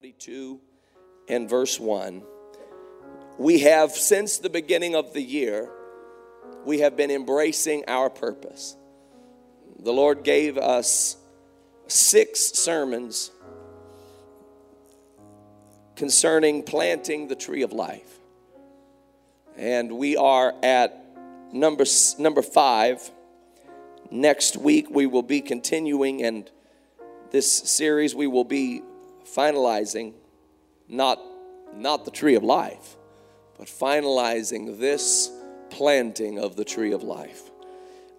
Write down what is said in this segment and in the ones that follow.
42 and verse 1. We have, since the beginning of the year, we have been embracing our purpose. The Lord gave us six sermons concerning planting the tree of life. And we are at number, number five. Next week, we will be continuing, and this series we will be finalizing not, not the tree of life, but finalizing this planting of the tree of life.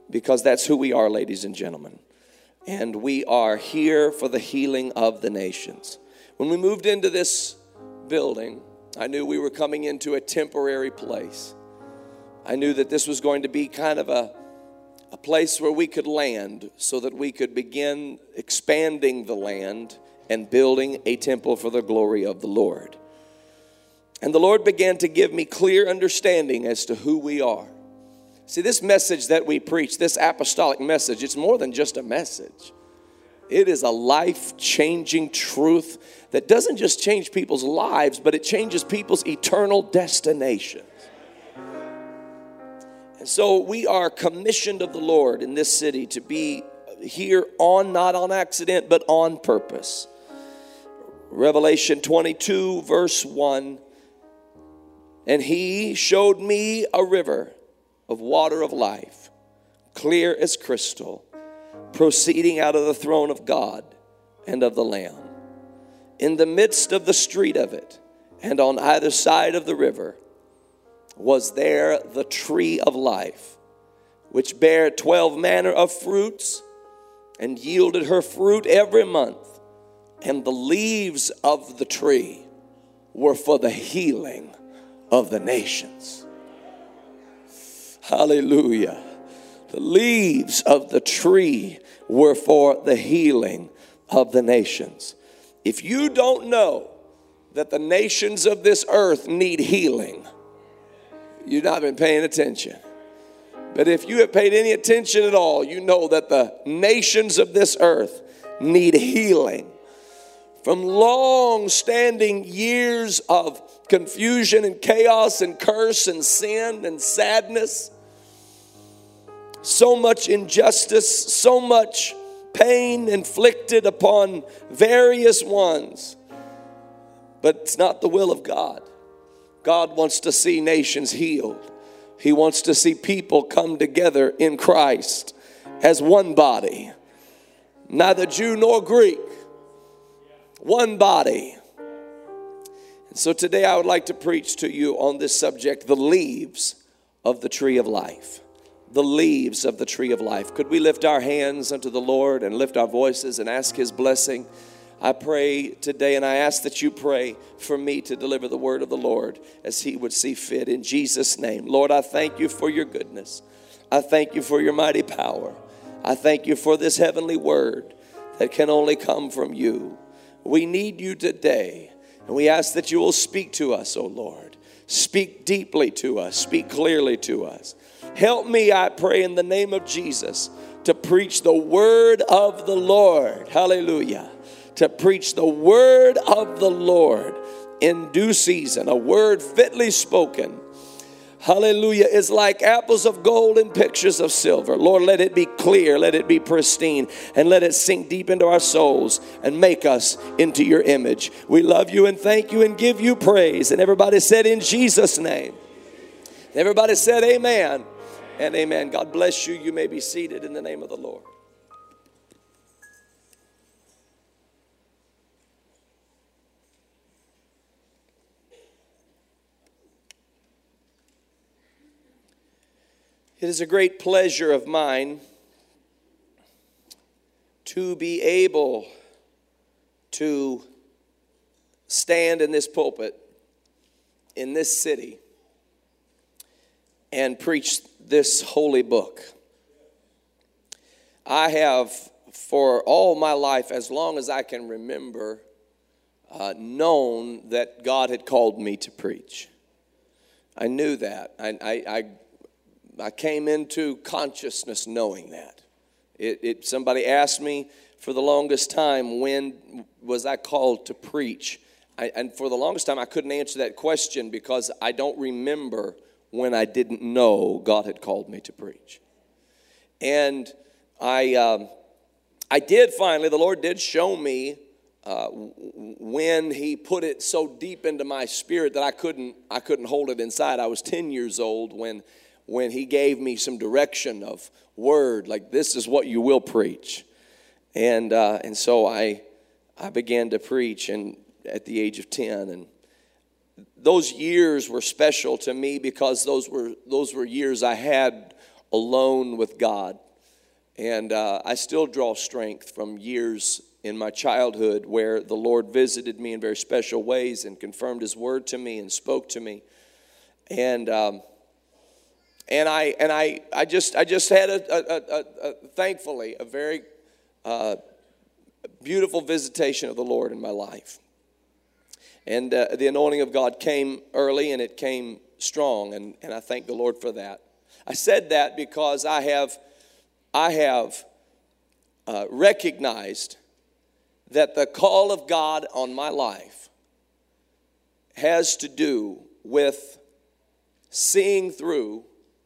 Because that's who we are, ladies and gentlemen. And we are here for the healing of the nations. When we moved into this building, I knew we were coming into a temporary place. I knew that this was going to be kind of a, a place where we could land so that we could begin expanding the land and building a temple for the glory of the Lord. And the Lord began to give me clear understanding as to who we are. See, this message that we preach, this apostolic message, it's more than just a message. It is a life changing truth that doesn't just change people's lives, but it changes people's eternal destinations. And so we are commissioned of the Lord in this city to be here on, not on accident, but on purpose. Revelation 22, verse 1. And he showed me a river of water of life, clear as crystal, proceeding out of the throne of God and of the Lamb. In the midst of the street of it, and on either side of the river, was there the tree of life, which bare twelve manner of fruits, and yielded her fruit every month and the leaves of the tree were for the healing of the nations. Hallelujah. The leaves of the tree were for the healing of the nations. If you don't know that the nations of this earth need healing, you've not been paying attention. But if you have paid any attention at all, you know that the nations of this earth need healing from long standing years of confusion and chaos and curse and sin and sadness. So much injustice, so much pain inflicted upon various ones. But it's not the will of God. God wants to see nations healed. He wants to see people come together in Christ as one body, neither Jew nor Greek one body. And so today I would like to preach to you on this subject the leaves of the tree of life. The leaves of the tree of life. Could we lift our hands unto the Lord and lift our voices and ask His blessing? I pray today, and I ask that you pray for me to deliver the word of the Lord as He would see fit in Jesus' name. Lord, I thank you for your goodness. I thank you for your mighty power. I thank you for this heavenly word that can only come from you. We need you today. And we ask that you will speak to us, O Lord. Speak deeply to us, speak clearly to us. Help me, I pray, in the name of Jesus, to preach the word of the Lord. Hallelujah. To preach the word of the Lord in due season, a word fitly spoken hallelujah, is like apples of gold and pictures of silver. Lord, let it be clear, let it be pristine, and let it sink deep into our souls and make us into your image. We love you and thank you and give you praise. And everybody said, In Jesus' name. Everybody said, Amen and amen. God bless you. You may be seated in the name of the Lord. It is a great pleasure of mine to be able to stand in this pulpit in this city and preach this holy book. I have, for all my life, as long as I can remember, uh, known that God had called me to preach. I knew that. I, I, I I came into consciousness knowing that. It, it, somebody asked me for the longest time, when was I called to preach? I, and for the longest time, I couldn't answer that question because I don't remember when I didn't know God had called me to preach. And I, um, I did finally, the Lord did show me uh, when He put it so deep into my spirit that I couldn't, I couldn't hold it inside. I was 10 years old when, when He gave me some direction of word, like this is what you will preach. And, uh, and so I, I began to preach and at the age of 10 and those years were special to me because those were those were years I had alone with God. And uh, I still draw strength from years in my childhood where the Lord visited me in very special ways and confirmed His word to me and spoke to me. And um, and I and I I just I just had a, a, a, a thankfully a very uh, beautiful visitation of the Lord in my life. And uh, the anointing of God came early and it came strong, and, and I thank the Lord for that. I said that because I have, I have uh, recognized that the call of God on my life has to do with seeing through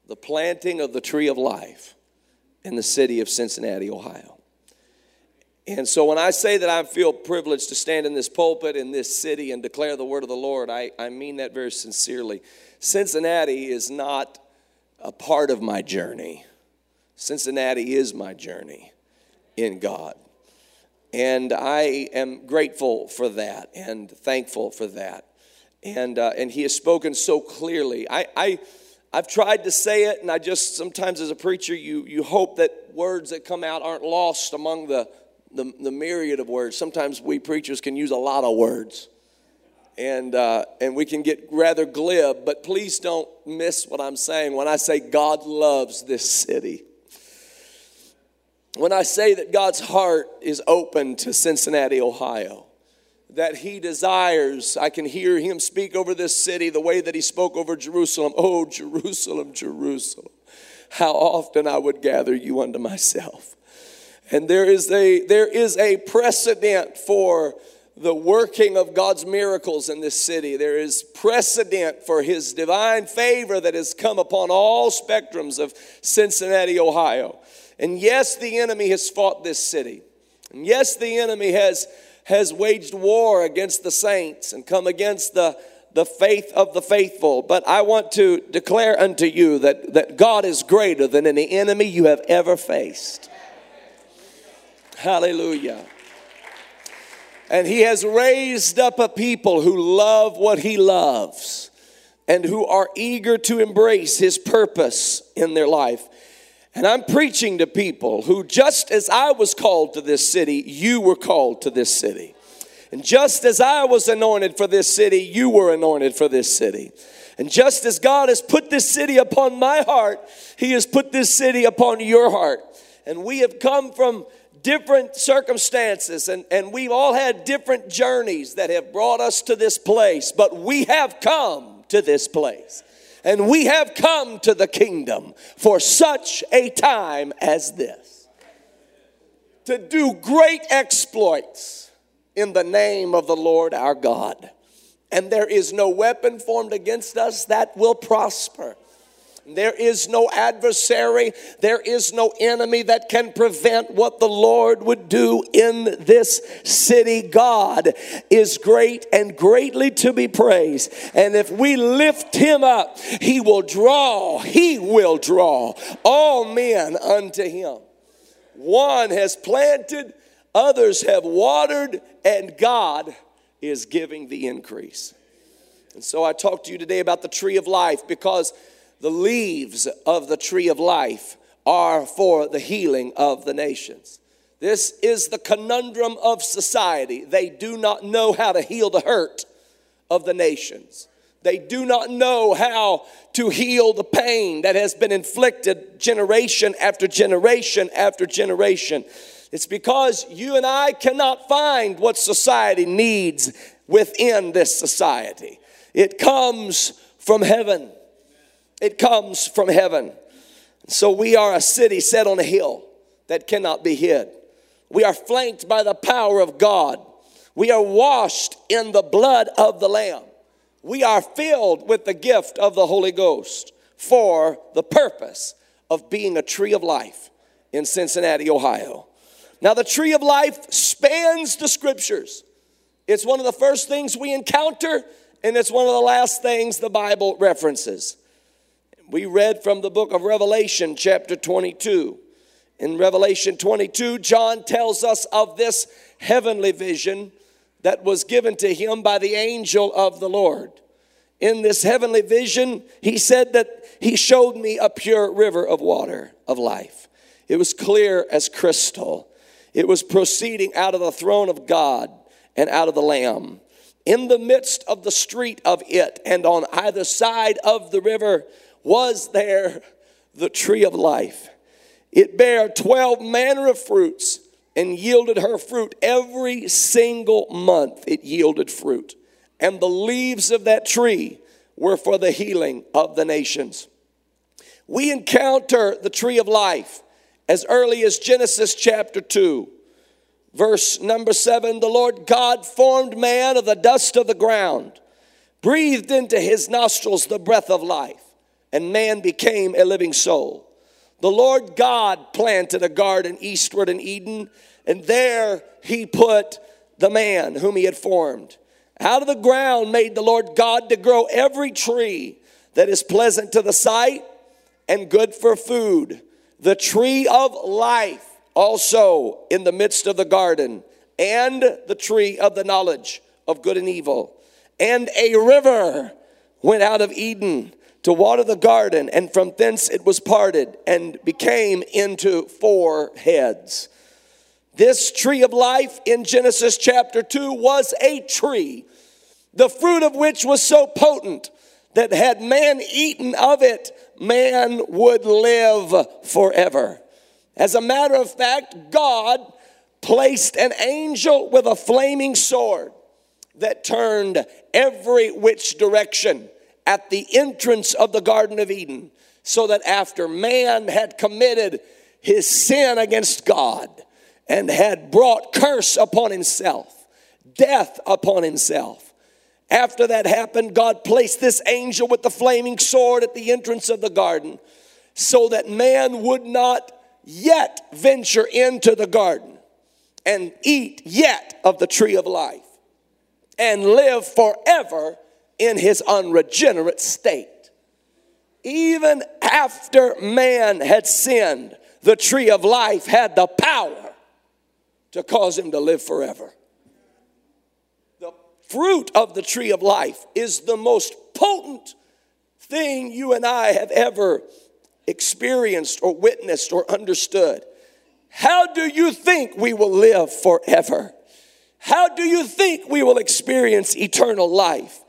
the planting of the tree of life in the city of Cincinnati, Ohio. And so when I say that I feel privileged to stand in this pulpit in this city and declare the word of the Lord, I, I mean that very sincerely. Cincinnati is not a part of my journey, Cincinnati is my journey in God. And I am grateful for that and thankful for that. And, uh, and he has spoken so clearly. I, I, I've tried to say it, and I just sometimes as a preacher, you, you hope that words that come out aren't lost among the the, the myriad of words. Sometimes we preachers can use a lot of words. And, uh, and we can get rather glib, but please don't miss what I'm saying when I say God loves this city. When I say that God's heart is open to Cincinnati, Ohio, that He desires, I can hear Him speak over this city the way that He spoke over Jerusalem. Oh, Jerusalem, Jerusalem, how often I would gather you unto myself. And there is a, there is a precedent for the working of God's miracles in this city. There is precedent for his divine favor that has come upon all spectrums of Cincinnati, Ohio. And yes, the enemy has fought this city. And yes, the enemy has, has waged war against the saints and come against the, the faith of the faithful. But I want to declare unto you that, that God is greater than any enemy you have ever faced. Hallelujah. And he has raised up a people who love what he loves and who are eager to embrace his purpose in their life. And I'm preaching to people who, just as I was called to this city, you were called to this city. And just as I was anointed for this city, you were anointed for this city. And just as God has put this city upon my heart, He has put this city upon your heart. And we have come from different circumstances and, and we've all had different journeys that have brought us to this place, but we have come to this place. And we have come to the kingdom for such a time as this to do great exploits in the name of the Lord our God. And there is no weapon formed against us that will prosper. There is no adversary, there is no enemy that can prevent what the Lord would do in this city. God is great and greatly to be praised. And if we lift him up, he will draw, he will draw all men unto him. One has planted, others have watered, and God is giving the increase. And so I talk to you today about the tree of life because the leaves of the tree of life are for the healing of the nations. This is the conundrum of society. They do not know how to heal the hurt of the nations. They do not know how to heal the pain that has been inflicted generation after generation after generation. It's because you and I cannot find what society needs within this society. It comes from heaven. It comes from heaven. So we are a city set on a hill that cannot be hid. We are flanked by the power of God. We are washed in the blood of the Lamb. We are filled with the gift of the Holy Ghost for the purpose of being a tree of life in Cincinnati, Ohio. Now, the tree of life spans the scriptures. It's one of the first things we encounter, and it's one of the last things the Bible references. We read from the book of Revelation, chapter 22. In Revelation 22, John tells us of this heavenly vision that was given to him by the angel of the Lord. In this heavenly vision, he said that he showed me a pure river of water of life. It was clear as crystal. It was proceeding out of the throne of God and out of the Lamb. In the midst of the street of it, and on either side of the river, was there the tree of life. It bare 12 manner of fruits and yielded her fruit every single month. It yielded fruit. And the leaves of that tree were for the healing of the nations. We encounter the tree of life as early as Genesis chapter 2. Verse number 7 The Lord God formed man of the dust of the ground, breathed into his nostrils the breath of life, and man became a living soul. The Lord God planted a garden eastward in Eden, and there he put the man whom he had formed. Out of the ground made the Lord God to grow every tree that is pleasant to the sight and good for food. The tree of life also in the midst of the garden, and the tree of the knowledge of good and evil. And a river went out of Eden to water the garden, and from thence it was parted and became into four heads. This tree of life in Genesis chapter 2 was a tree, the fruit of which was so potent that had man eaten of it, man would live forever. As a matter of fact, God placed an angel with a flaming sword that turned every which direction at the entrance of the Garden of Eden, so that after man had committed his sin against God and had brought curse upon himself, death upon himself, after that happened, God placed this angel with the flaming sword at the entrance of the garden so that man would not yet venture into the garden and eat yet of the tree of life and live forever in his unregenerate state. Even after man had sinned, the tree of life had the power to cause him to live forever. The fruit of the tree of life is the most potent thing you and I have ever experienced or witnessed or understood. How do you think we will live forever? How do you think we will experience eternal life?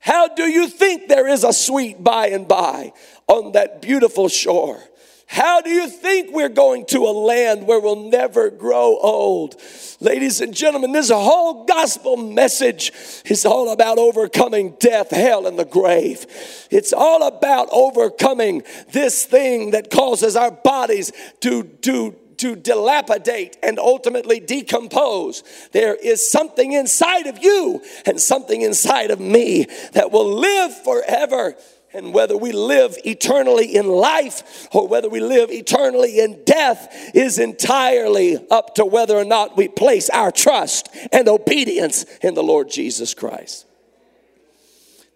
How do you think there is a sweet by and by on that beautiful shore? How do you think we're going to a land where we'll never grow old? Ladies and gentlemen, this whole gospel message is all about overcoming death, hell, and the grave. It's all about overcoming this thing that causes our bodies to, to, to dilapidate and ultimately decompose. There is something inside of you and something inside of me that will live forever and whether we live eternally in life or whether we live eternally in death is entirely up to whether or not we place our trust and obedience in the Lord Jesus Christ.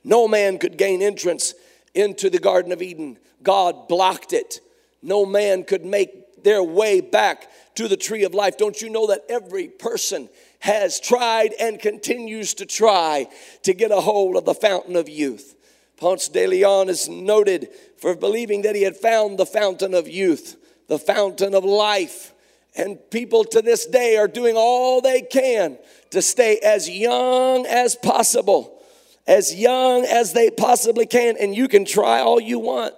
No man could gain entrance into the Garden of Eden, God blocked it. No man could make their way back to the tree of life. Don't you know that every person has tried and continues to try to get a hold of the fountain of youth? Ponce de Leon is noted for believing that he had found the fountain of youth, the fountain of life. And people to this day are doing all they can to stay as young as possible, as young as they possibly can. And you can try all you want.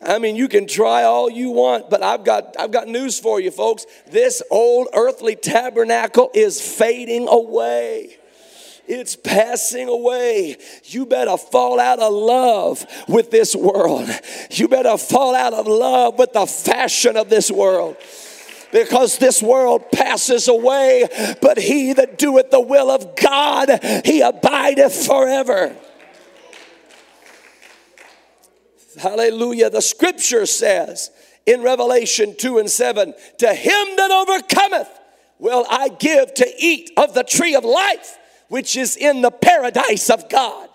I mean, you can try all you want, but I've got, I've got news for you, folks. This old earthly tabernacle is fading away. It's passing away. You better fall out of love with this world. You better fall out of love with the fashion of this world. because this world passes away, but he that doeth the will of God, he abideth forever. Hallelujah. The scripture says in Revelation 2 and 7 To him that overcometh will I give to eat of the tree of life, which is in the paradise of God.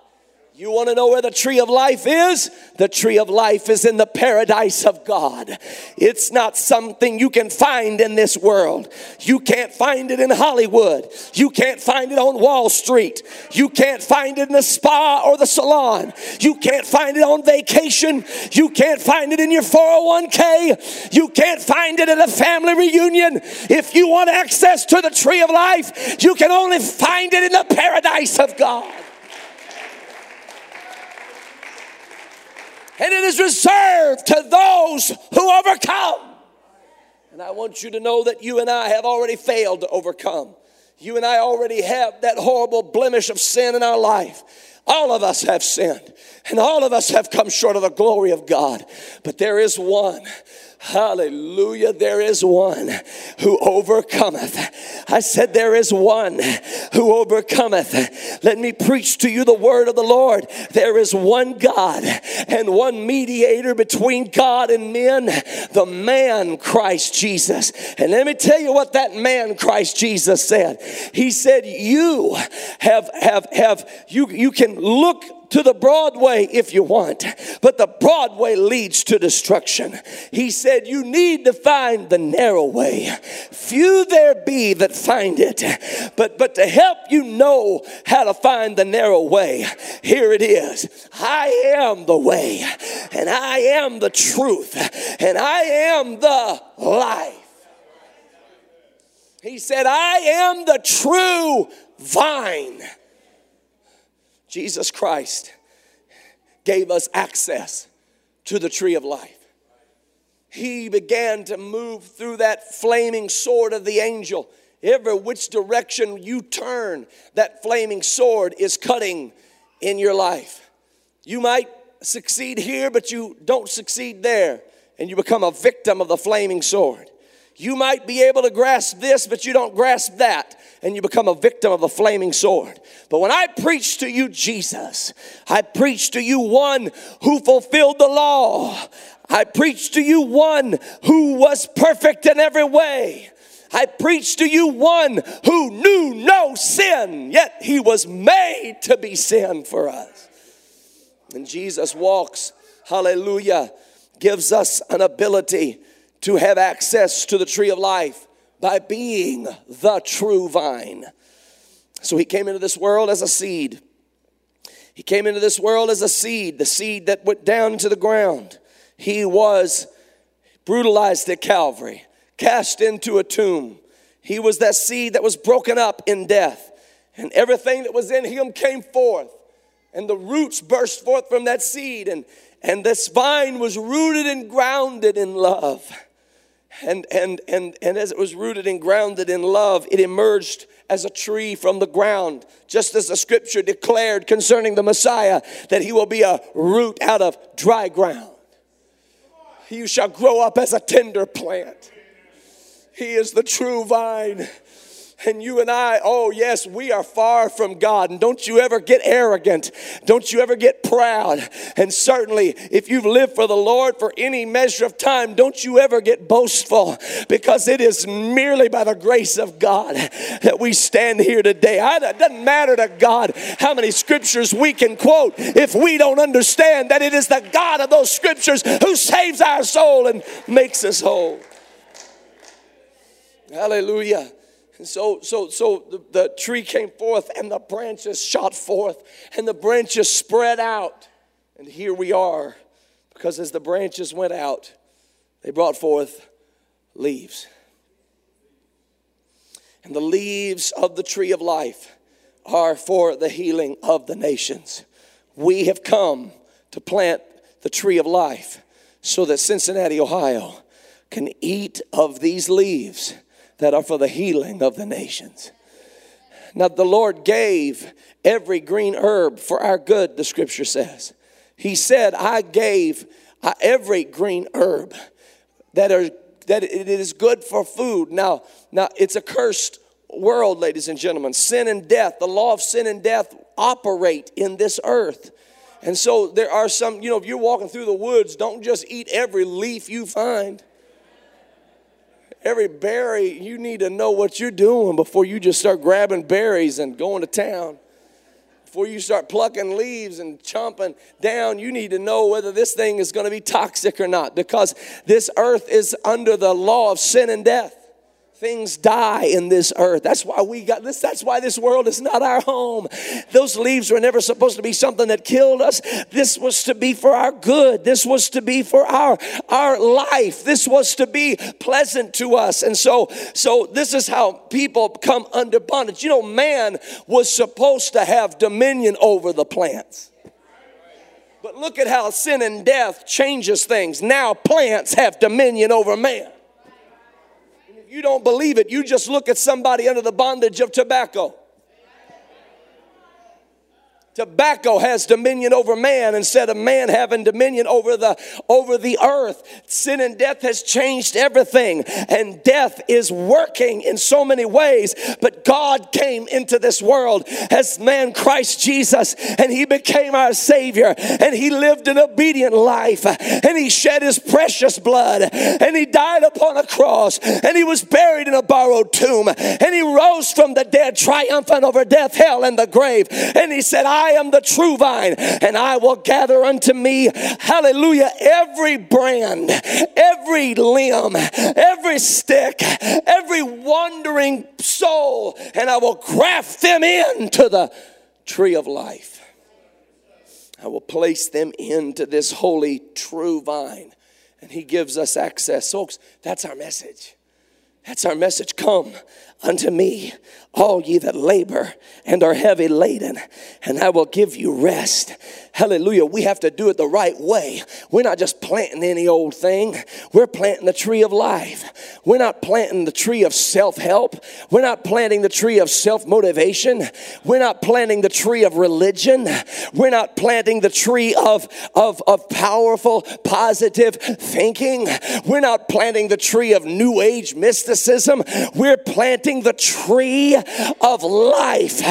You want to know where the tree of life is? The tree of life is in the paradise of God. It's not something you can find in this world. You can't find it in Hollywood. You can't find it on Wall Street. You can't find it in the spa or the salon. You can't find it on vacation. You can't find it in your 401k. You can't find it at a family reunion. If you want access to the tree of life, you can only find it in the paradise of God. And it is reserved to those who overcome. And I want you to know that you and I have already failed to overcome. You and I already have that horrible blemish of sin in our life. All of us have sinned, and all of us have come short of the glory of God. But there is one Hallelujah. There is one who overcometh. I said, There is one who overcometh. Let me preach to you the word of the Lord. There is one God and one mediator between God and men, the man Christ Jesus. And let me tell you what that man Christ Jesus said. He said, You have, have, have, you, you can look to the Broadway if you want, but the Broadway leads to destruction. He said, You need to find the narrow way. Few there be that find it, but, but to help you know how to find the narrow way, here it is I am the way, and I am the truth, and I am the life. He said, I am the true vine. Jesus Christ gave us access to the tree of life. He began to move through that flaming sword of the angel. Every which direction you turn, that flaming sword is cutting in your life. You might succeed here, but you don't succeed there, and you become a victim of the flaming sword. You might be able to grasp this, but you don't grasp that, and you become a victim of a flaming sword. But when I preach to you Jesus, I preach to you one who fulfilled the law. I preach to you one who was perfect in every way. I preach to you one who knew no sin, yet he was made to be sin for us. And Jesus walks, hallelujah, gives us an ability to have access to the tree of life by being the true vine. So he came into this world as a seed. He came into this world as a seed, the seed that went down into the ground. He was brutalized at Calvary, cast into a tomb. He was that seed that was broken up in death, and everything that was in him came forth. And the roots burst forth from that seed, and, and this vine was rooted and grounded in love and, and, and, and as it was rooted and grounded in love, it emerged as a tree from the ground, just as the scripture declared concerning the Messiah that he will be a root out of dry ground. You shall grow up as a tender plant. He is the true vine. And you and I, oh yes, we are far from God. And don't you ever get arrogant. Don't you ever get proud. And certainly, if you've lived for the Lord for any measure of time, don't you ever get boastful because it is merely by the grace of God that we stand here today. it doesn't matter to God how many scriptures we can quote if we don't understand that it is the God of those scriptures who saves our soul and makes us whole. Hallelujah. And so, so, so the, the tree came forth and the branches shot forth and the branches spread out. And here we are because as the branches went out, they brought forth leaves. And the leaves of the tree of life are for the healing of the nations. We have come to plant the tree of life so that Cincinnati, Ohio can eat of these leaves that are for the healing of the nations. Now, the Lord gave every green herb for our good, the scripture says. He said, I gave uh, every green herb that are that it is good for food. Now, now it's a cursed world, ladies and gentlemen. Sin and death, the law of sin and death operate in this earth. And so there are some, you know, if you're walking through the woods, don't just eat every leaf you find. Every berry, you need to know what you're doing before you just start grabbing berries and going to town. Before you start plucking leaves and chomping down, you need to know whether this thing is going to be toxic or not because this earth is under the law of sin and death things die in this earth. That's why we got this. That's why this world is not our home. Those leaves were never supposed to be something that killed us. This was to be for our good. This was to be for our our life. This was to be pleasant to us. And so so this is how people come under bondage. You know, man was supposed to have dominion over the plants. But look at how sin and death changes things. Now plants have dominion over man you don't believe it, you just look at somebody under the bondage of tobacco. Tobacco has dominion over man instead of man having dominion over the over the earth. Sin and death has changed everything and death is working in so many ways. But God came into this world as man Christ Jesus and he became our savior and he lived an obedient life and he shed his precious blood and he died upon a cross and he was buried in a borrowed tomb and he rose from the dead triumphant over death, hell and the grave. And he said, I I am the true vine, and I will gather unto me, hallelujah, every brand, every limb, every stick, every wandering soul, and I will graft them into the tree of life. I will place them into this holy, true vine. And he gives us access. Folks, that's our message. That's our message. Come unto me, all ye that labor and are heavy laden, and I will give you rest. Hallelujah. We have to do it the right way. We're not just planting any old thing, we're planting the tree of life. We're not planting the tree of self help. We're not planting the tree of self motivation. We're not planting the tree of religion. We're not planting the tree of, of, of powerful, positive thinking. We're not planting the tree of new age mysticism. We're planting the tree of life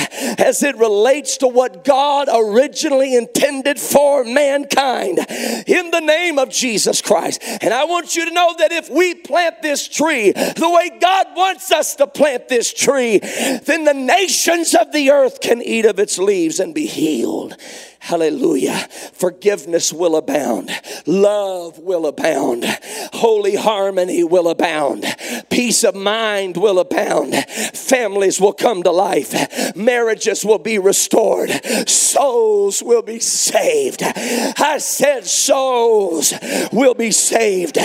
as it relates to what God originally intended for mankind in the name of Jesus Christ. And I want you to know that if we plant this tree the way God wants us to plant this tree, then the nations of the earth can eat of its leaves and be healed. Hallelujah. Forgiveness will abound. Love will abound. Holy harmony will abound. Peace of mind will abound. Families will come to life. Marriages will be restored. Souls will be saved. I said souls will be saved.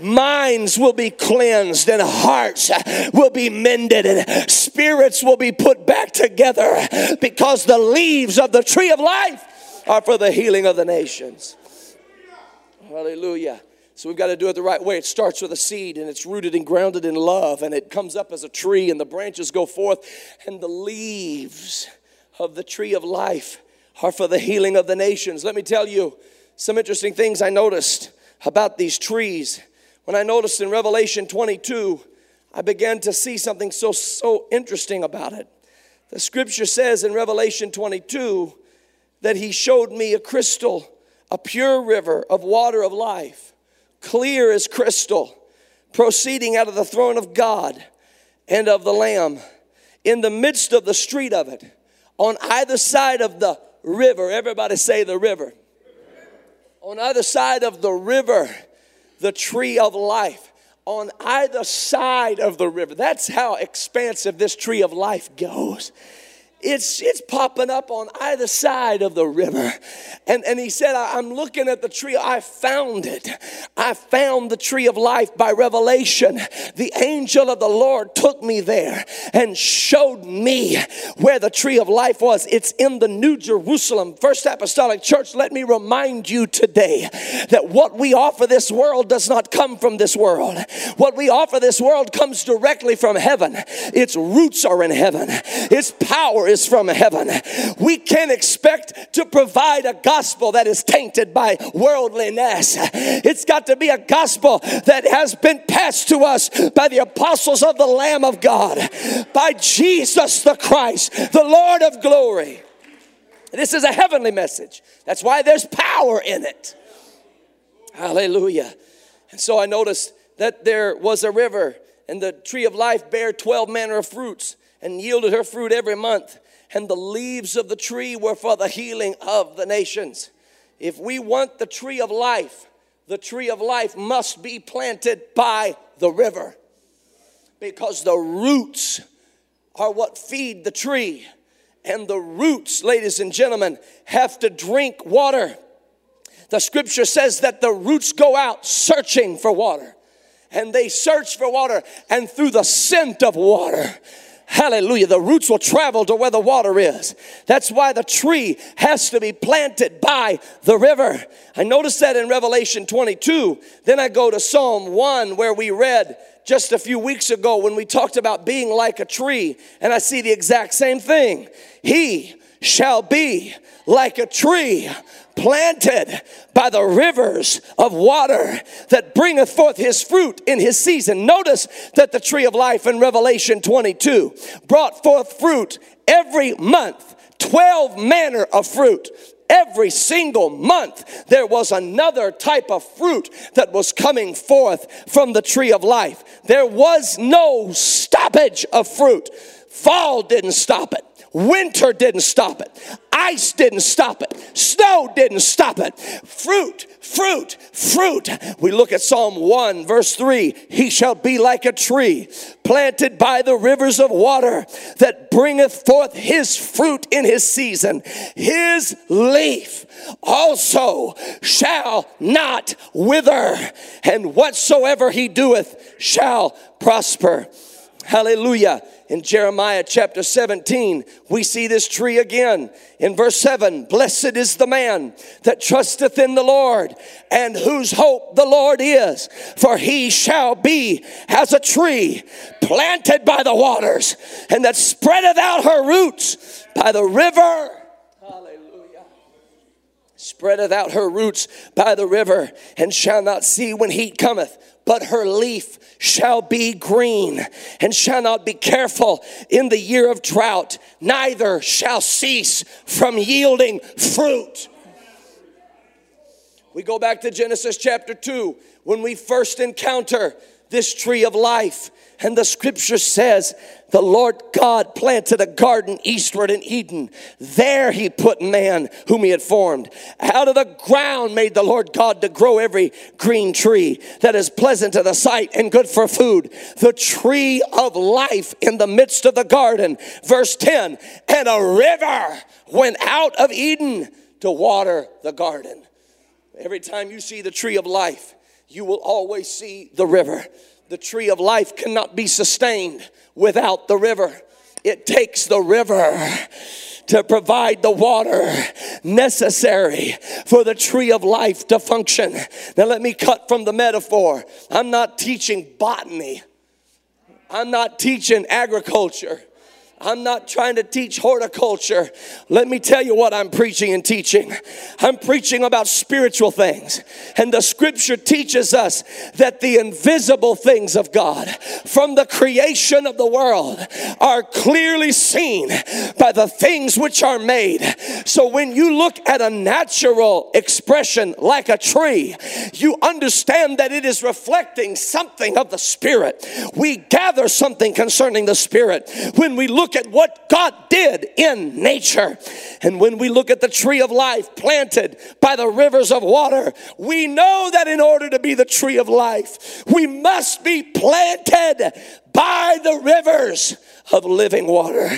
Minds will be cleansed and hearts will be mended and spirits will be put back together because the leaves of the tree of life are for the healing of the nations. Hallelujah. So we've got to do it the right way. It starts with a seed and it's rooted and grounded in love and it comes up as a tree and the branches go forth and the leaves of the tree of life are for the healing of the nations. Let me tell you some interesting things I noticed about these trees. When I noticed in Revelation 22, I began to see something so so interesting about it. The scripture says in Revelation 22 that he showed me a crystal, a pure river of water of life, clear as crystal, proceeding out of the throne of God and of the Lamb. In the midst of the street of it, on either side of the river, everybody say the river. On either side of the river, the tree of life. On either side of the river. That's how expansive this tree of life goes it's, it's popping up on either side of the river. And, and he said, I'm looking at the tree. I found it. I found the tree of life by revelation. The angel of the Lord took me there and showed me where the tree of life was. It's in the New Jerusalem, First Apostolic Church. Let me remind you today that what we offer this world does not come from this world. What we offer this world comes directly from heaven. Its roots are in heaven, its power is from heaven. We can't expect to provide a gospel that is tainted by worldliness. It's got to be a gospel that has been passed to us by the apostles of the Lamb of God, by Jesus the Christ, the Lord of glory. This is a heavenly message. That's why there's power in it. Hallelujah. And so I noticed that there was a river, and the tree of life bare 12 manner of fruits and yielded her fruit every month. And the leaves of the tree were for the healing of the nations. If we want the tree of life, the tree of life must be planted by the river because the roots are what feed the tree. And the roots, ladies and gentlemen, have to drink water. The scripture says that the roots go out searching for water. And they search for water, and through the scent of water, Hallelujah. The roots will travel to where the water is. That's why the tree has to be planted by the river. I noticed that in Revelation 22. Then I go to Psalm 1 where we read just a few weeks ago when we talked about being like a tree. And I see the exact same thing. He shall be like a tree planted by the rivers of water that bringeth forth his fruit in his season. Notice that the tree of life in Revelation 22 brought forth fruit every month, 12 manner of fruit every single month there was another type of fruit that was coming forth from the tree of life. There was no stoppage of fruit. Fall didn't stop it. Winter didn't stop it. Ice didn't stop it. Snow didn't stop it. Fruit, fruit, fruit. We look at Psalm 1, verse 3 He shall be like a tree planted by the rivers of water that bringeth forth his fruit in his season. His leaf also shall not wither, and whatsoever he doeth shall prosper. Hallelujah. In Jeremiah chapter 17, we see this tree again. In verse 7, blessed is the man that trusteth in the Lord and whose hope the Lord is, for he shall be as a tree planted by the waters and that spreadeth out her roots by the river Hallelujah. spreadeth out her roots by the river, and shall not see when heat cometh, but her leaf shall be green, and shall not be careful in the year of drought, neither shall cease from yielding fruit. We go back to Genesis chapter 2 when we first encounter this tree of life. And the scripture says the Lord God planted a garden eastward in Eden. There he put man whom he had formed. Out of the ground made the Lord God to grow every green tree that is pleasant to the sight and good for food. The tree of life in the midst of the garden. Verse 10 And a river went out of Eden to water the garden. Every time you see the tree of life, you will always see the river. The tree of life cannot be sustained without the river. It takes the river to provide the water necessary for the tree of life to function. Now, let me cut from the metaphor. I'm not teaching botany, I'm not teaching agriculture. I'm not trying to teach horticulture. Let me tell you what I'm preaching and teaching. I'm preaching about spiritual things. And the scripture teaches us that the invisible things of God from the creation of the world are clearly seen by the things which are made. So when you look at a natural expression like a tree, you understand that it is reflecting something of the spirit. We gather something concerning the spirit when we look look at what God did in nature, and when we look at the tree of life planted by the rivers of water, we know that in order to be the tree of life, we must be planted by the rivers of living water.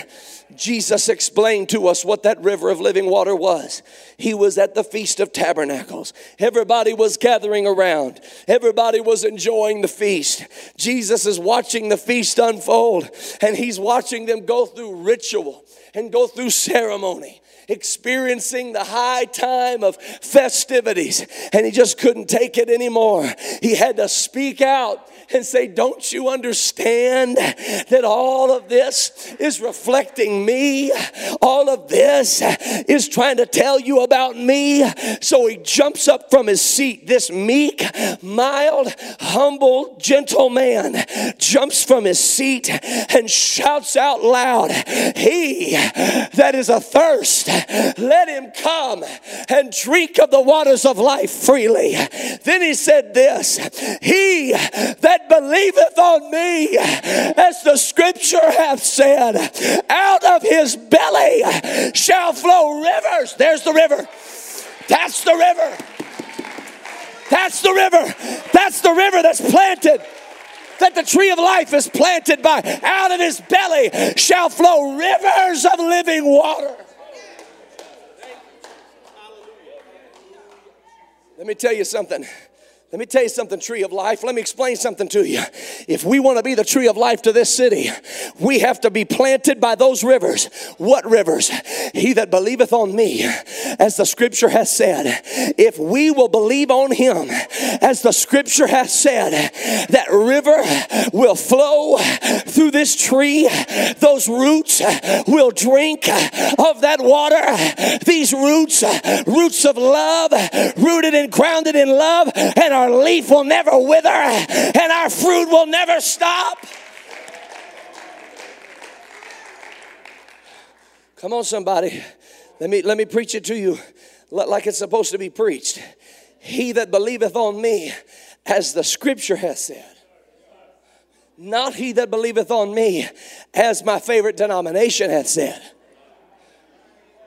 Jesus explained to us what that river of living water was. He was at the Feast of Tabernacles. Everybody was gathering around, everybody was enjoying the feast. Jesus is watching the feast unfold, and he's watching them go through ritual and go through ceremony experiencing the high time of festivities and he just couldn't take it anymore. He had to speak out and say, Don't you understand that all of this is reflecting me? All of this is trying to tell you about me. So he jumps up from his seat. This meek, mild, humble, gentle man jumps from his seat and shouts out loud, He that is athirst, let him come and drink of the waters of life freely. Then he said this He that believeth on me, as the scripture hath said, out of his belly shall flow rivers. There's the river. That's the river. That's the river. That's the river that's planted that the tree of life is planted by. Out of his belly shall flow rivers of living water. Let me tell you something. Let me tell you something, tree of life. Let me explain something to you. If we want to be the tree of life to this city, we have to be planted by those rivers. What rivers? He that believeth on me, as the scripture has said, if we will believe on him, as the scripture has said, that river will flow through this tree, those roots will drink of that water. These roots, roots of love, rooted and grounded in love, and our leaf will never wither and our fruit will never stop. Come on, somebody. Let me, let me preach it to you like it's supposed to be preached. He that believeth on me, as the scripture has said, not he that believeth on me, as my favorite denomination hath said.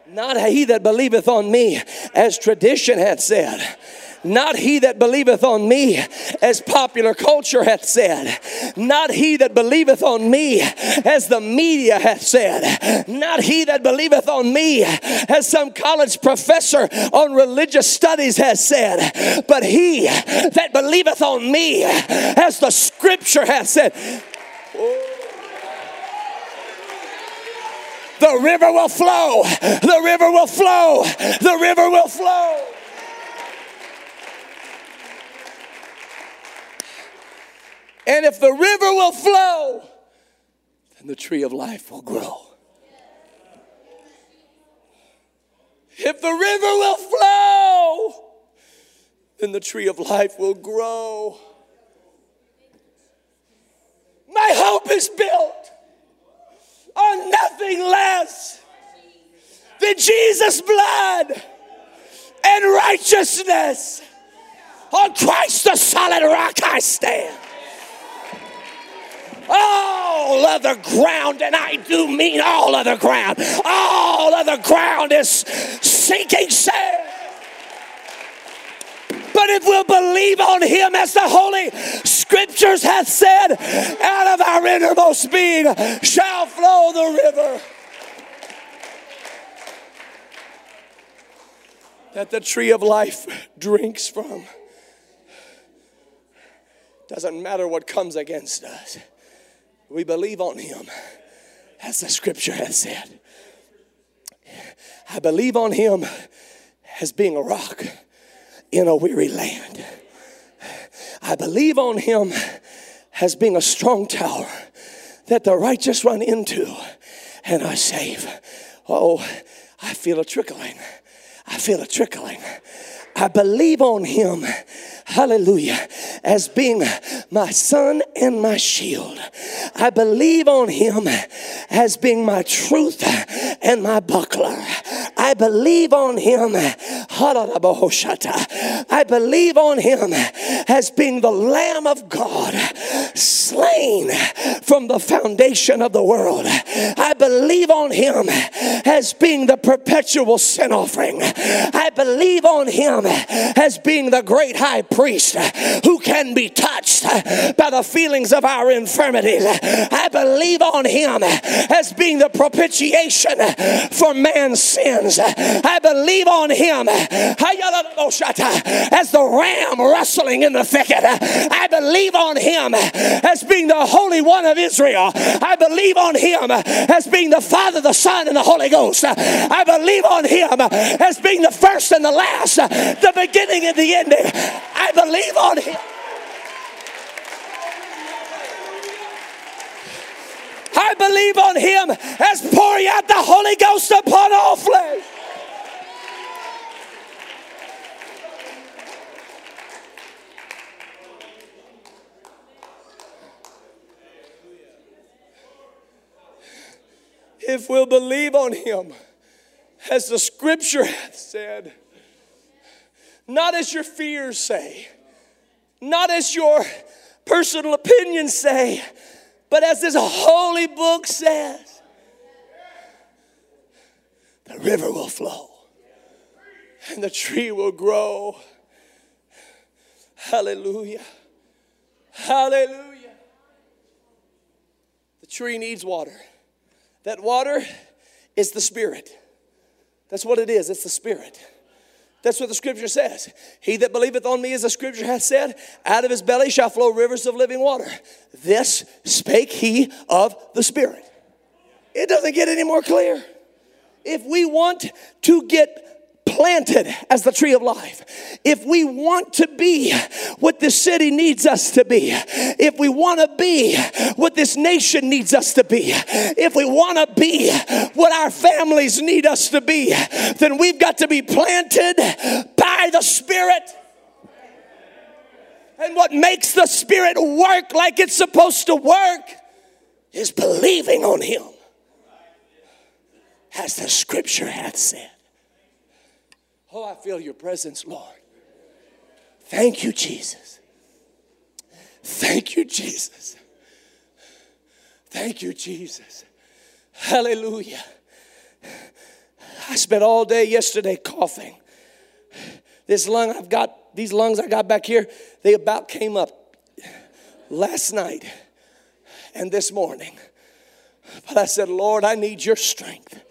Not he that believeth on me, as tradition hath said not he that believeth on me, as popular culture hath said. Not he that believeth on me, as the media hath said. Not he that believeth on me, as some college professor on religious studies has said. But he that believeth on me, as the scripture hath said. The river will flow. The river will flow. The river will flow. And if the river will flow, then the tree of life will grow. If the river will flow, then the tree of life will grow. My hope is built on nothing less than Jesus' blood and righteousness. On Christ, the solid rock, I stand all other ground, and I do mean all other ground, all other ground is sinking sand. But if we'll believe on him as the Holy Scriptures hath said, out of our innermost being shall flow the river. That the tree of life drinks from. Doesn't matter what comes against us we believe on him as the scripture has said. I believe on him as being a rock in a weary land. I believe on him as being a strong tower that the righteous run into and are safe. Oh, I feel a trickling. I feel a trickling. I believe on him hallelujah, as being my sun and my shield. I believe on him as being my truth and my buckler. I believe on him, I believe on him as being the Lamb of God slain from the foundation of the world. I believe on him as being the perpetual sin offering. I believe on him as being the great high priest who can be touched by the feelings of our infirmities. I believe on him as being the propitiation for man's sins. I believe on him as the ram wrestling in the thicket. I believe on him as being the Holy One of Israel. I believe on him as being the Father, the Son, and the Holy Ghost. I believe on him as being the first and the last, the beginning and the ending. I I believe on him. I believe on him as pouring out the Holy Ghost upon all flesh. If we'll believe on him, as the scripture hath said, not as your fears say, not as your personal opinions say, but as this holy book says, the river will flow and the tree will grow. Hallelujah. Hallelujah. The tree needs water. That water is the Spirit. That's what it is, it's the Spirit. That's what the scripture says. He that believeth on me, as the scripture hath said, out of his belly shall flow rivers of living water. This spake he of the Spirit. It doesn't get any more clear. If we want to get planted as the tree of life, if we want to be what this city needs us to be, if we want to be what this nation needs us to be, if we want to be what our families need us to be, then we've got to be planted by the Spirit. And what makes the Spirit work like it's supposed to work is believing on Him, as the scripture hath said. Oh, I feel your presence, Lord. Thank you, Jesus. Thank you, Jesus. Thank you, Jesus. Hallelujah. I spent all day yesterday coughing. This lung I've got, these lungs I got back here, they about came up last night and this morning. But I said, Lord, I need your strength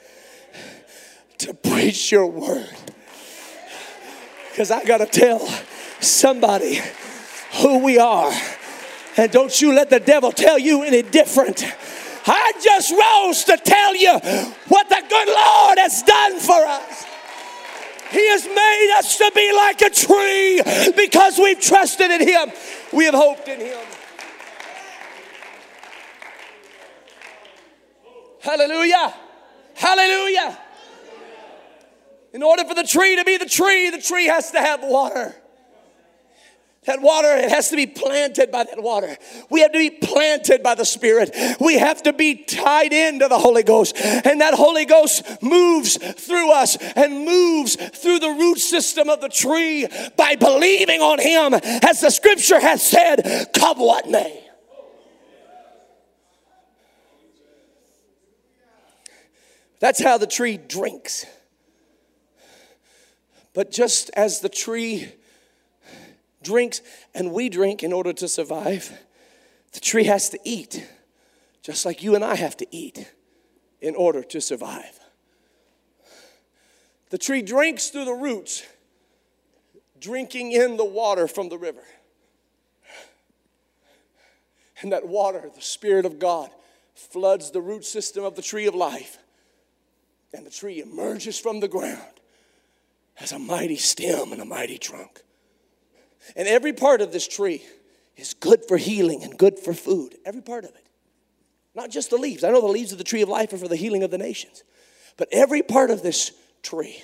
to preach your word. Because I got to tell somebody who we are. And don't you let the devil tell you any different. I just rose to tell you what the good Lord has done for us. He has made us to be like a tree because we've trusted in Him. We have hoped in Him. Hallelujah. Hallelujah. In order for the tree to be the tree, the tree has to have water. That water, it has to be planted by that water. We have to be planted by the Spirit. We have to be tied into the Holy Ghost. And that Holy Ghost moves through us and moves through the root system of the tree by believing on Him, as the scripture has said, come what may. That's how the tree drinks. But just as the tree drinks and we drink in order to survive, the tree has to eat, just like you and I have to eat in order to survive. The tree drinks through the roots, drinking in the water from the river. And that water, the Spirit of God, floods the root system of the tree of life. And the tree emerges from the ground has a mighty stem and a mighty trunk. And every part of this tree is good for healing and good for food. Every part of it. Not just the leaves. I know the leaves of the tree of life are for the healing of the nations. But every part of this tree,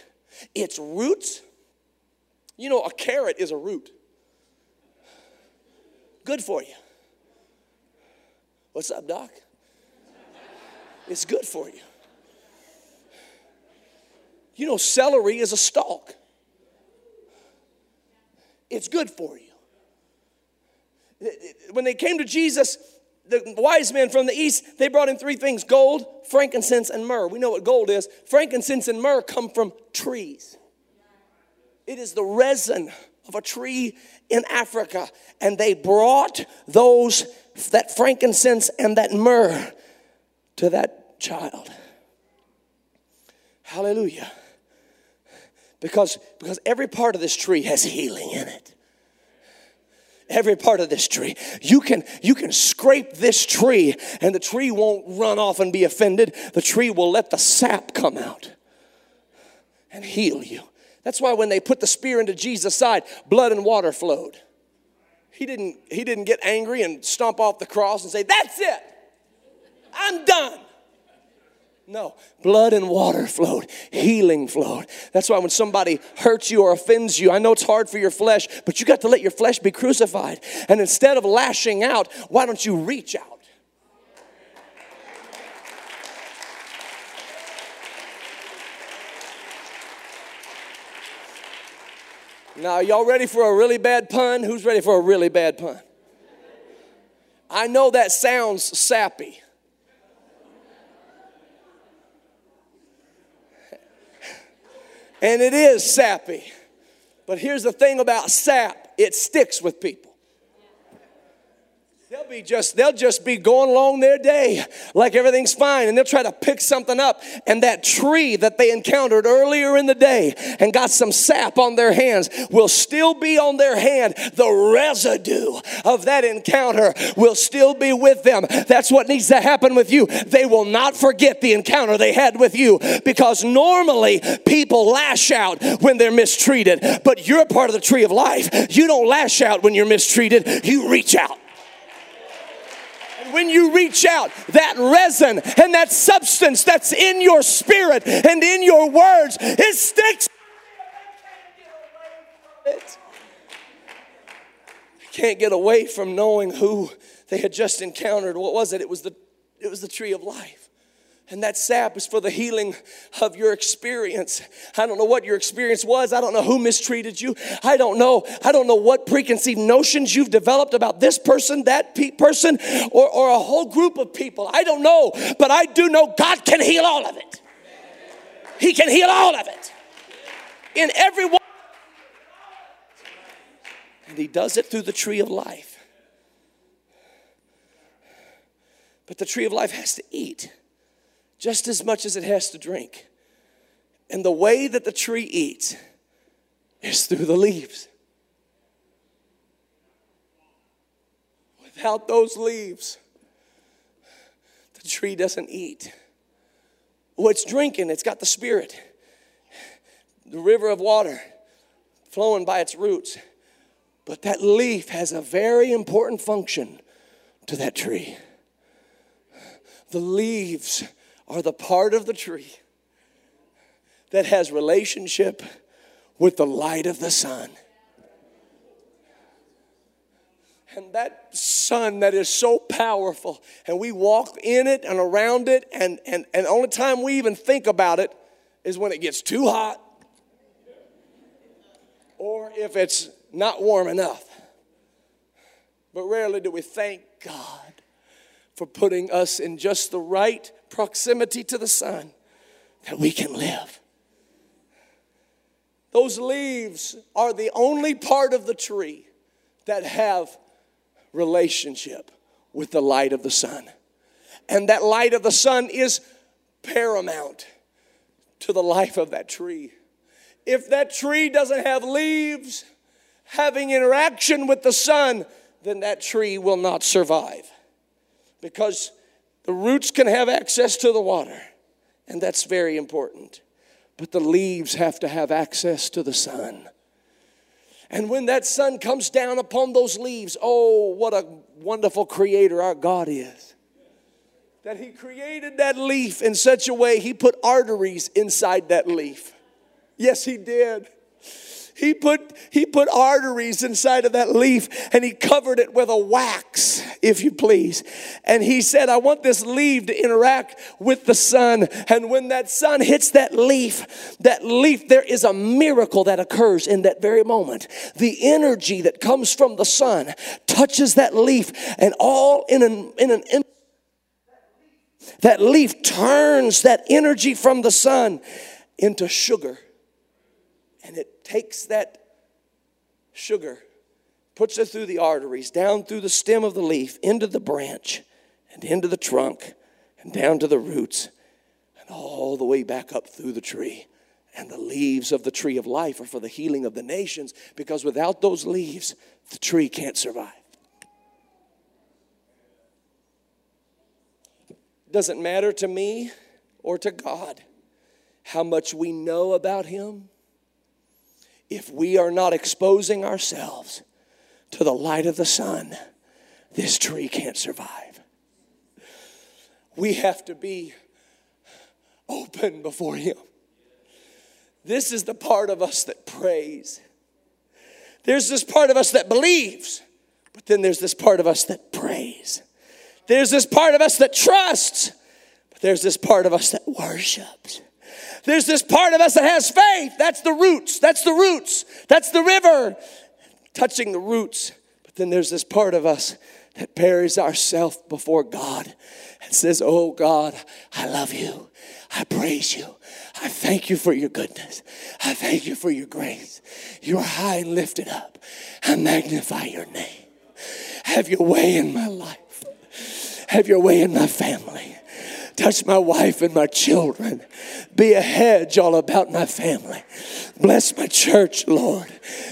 its roots, you know, a carrot is a root. Good for you. What's up, Doc? It's good for you. You know, celery is a stalk, it's good for you. When they came to Jesus, the wise men from the east, they brought him three things gold, frankincense, and myrrh. We know what gold is. Frankincense and myrrh come from trees, it is the resin of a tree in Africa. And they brought those, that frankincense and that myrrh to that child. Hallelujah because, because every part of this tree has healing in it. Every part of this tree. You can you can scrape this tree and the tree won't run off and be offended. The tree will let the sap come out and heal you. That's why when they put the spear into jesus side blood and water flowed. He didn't he didn't get angry and stomp off the cross and say that's it. I'm done. No, blood and water flowed, healing flowed. That's why when somebody hurts you or offends you, I know it's hard for your flesh, but you got to let your flesh be crucified. And instead of lashing out, why don't you reach out? Now, y'all ready for a really bad pun? Who's ready for a really bad pun? I know that sounds sappy. And it is sappy. But here's the thing about sap it sticks with people. They'll be just they'll just be going along their day like everything's fine and they'll try to pick something up. And that tree that they encountered earlier in the day and got some sap on their hands will still be on their hand. The residue of that encounter will still be with them. That's what needs to happen with you. They will not forget the encounter they had with you because normally people lash out when they're mistreated but you're part of the tree of life. You don't lash out when you're mistreated. You reach out when you reach out, that resin and that substance that's in your spirit and in your words, it sticks. You Can't get away from knowing who they had just encountered. What was it? It was the, it was the tree of life. And that sap is for the healing of your experience. I don't know what your experience was. I don't know who mistreated you. I don't know. I don't know what preconceived notions you've developed about this person, that pe- person, or, or a whole group of people. I don't know. But I do know God can heal all of it. He can heal all of it. In every one. And He does it through the tree of life. But the tree of life has to eat just as much as it has to drink. And the way that the tree eats is through the leaves. Without those leaves, the tree doesn't eat. Well, it's drinking, it's got the spirit, the river of water flowing by its roots. But that leaf has a very important function to that tree. The leaves are the part of the tree that has relationship with the light of the sun. And that sun that is so powerful, and we walk in it and around it, and, and, and only time we even think about it is when it gets too hot or if it's not warm enough. But rarely do we thank God for putting us in just the right proximity to the sun that we can live. Those leaves are the only part of the tree that have relationship with the light of the sun. And that light of the sun is paramount to the life of that tree. If that tree doesn't have leaves having interaction with the sun, then that tree will not survive because the roots can have access to the water, and that's very important. But the leaves have to have access to the sun. And when that sun comes down upon those leaves, oh, what a wonderful creator our God is. That He created that leaf in such a way, He put arteries inside that leaf. Yes, He did. He put, he put arteries inside of that leaf and he covered it with a wax, if you please. And he said, I want this leaf to interact with the sun. And when that sun hits that leaf, that leaf, there is a miracle that occurs in that very moment. The energy that comes from the sun touches that leaf and all in an, in an, in that leaf turns that energy from the sun into sugar and it takes that sugar, puts it through the arteries, down through the stem of the leaf, into the branch, and into the trunk, and down to the roots, and all the way back up through the tree. And the leaves of the tree of life are for the healing of the nations, because without those leaves, the tree can't survive. Doesn't matter to me or to God how much we know about Him if we are not exposing ourselves to the light of the sun, this tree can't survive. we have to be open before Him. This is the part of us that prays. There's this part of us that believes, but then there's this part of us that prays. There's this part of us that trusts, but there's this part of us that worships. There's this part of us that has faith. That's the roots. That's the roots. That's the river touching the roots. But then there's this part of us that buries ourselves before God and says, Oh God, I love you. I praise you. I thank you for your goodness. I thank you for your grace. You are high and lifted up. I magnify your name. Have your way in my life. Have your way in my family. Touch my wife and my children. Be a hedge all about my family. Bless my church, Lord,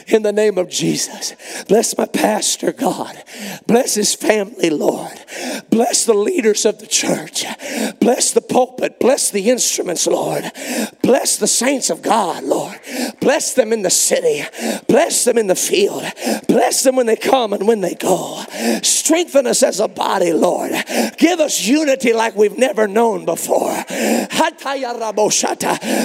in the name of Jesus. Bless my pastor, God. Bless his family, Lord. Bless the leaders of the church. Bless the pulpit. Bless the instruments, Lord. Bless the saints of God, Lord. Bless them in the city. Bless them in the field. Bless them when they come and when they go. Strengthen us as a body, Lord. Give us unity like we've never known before.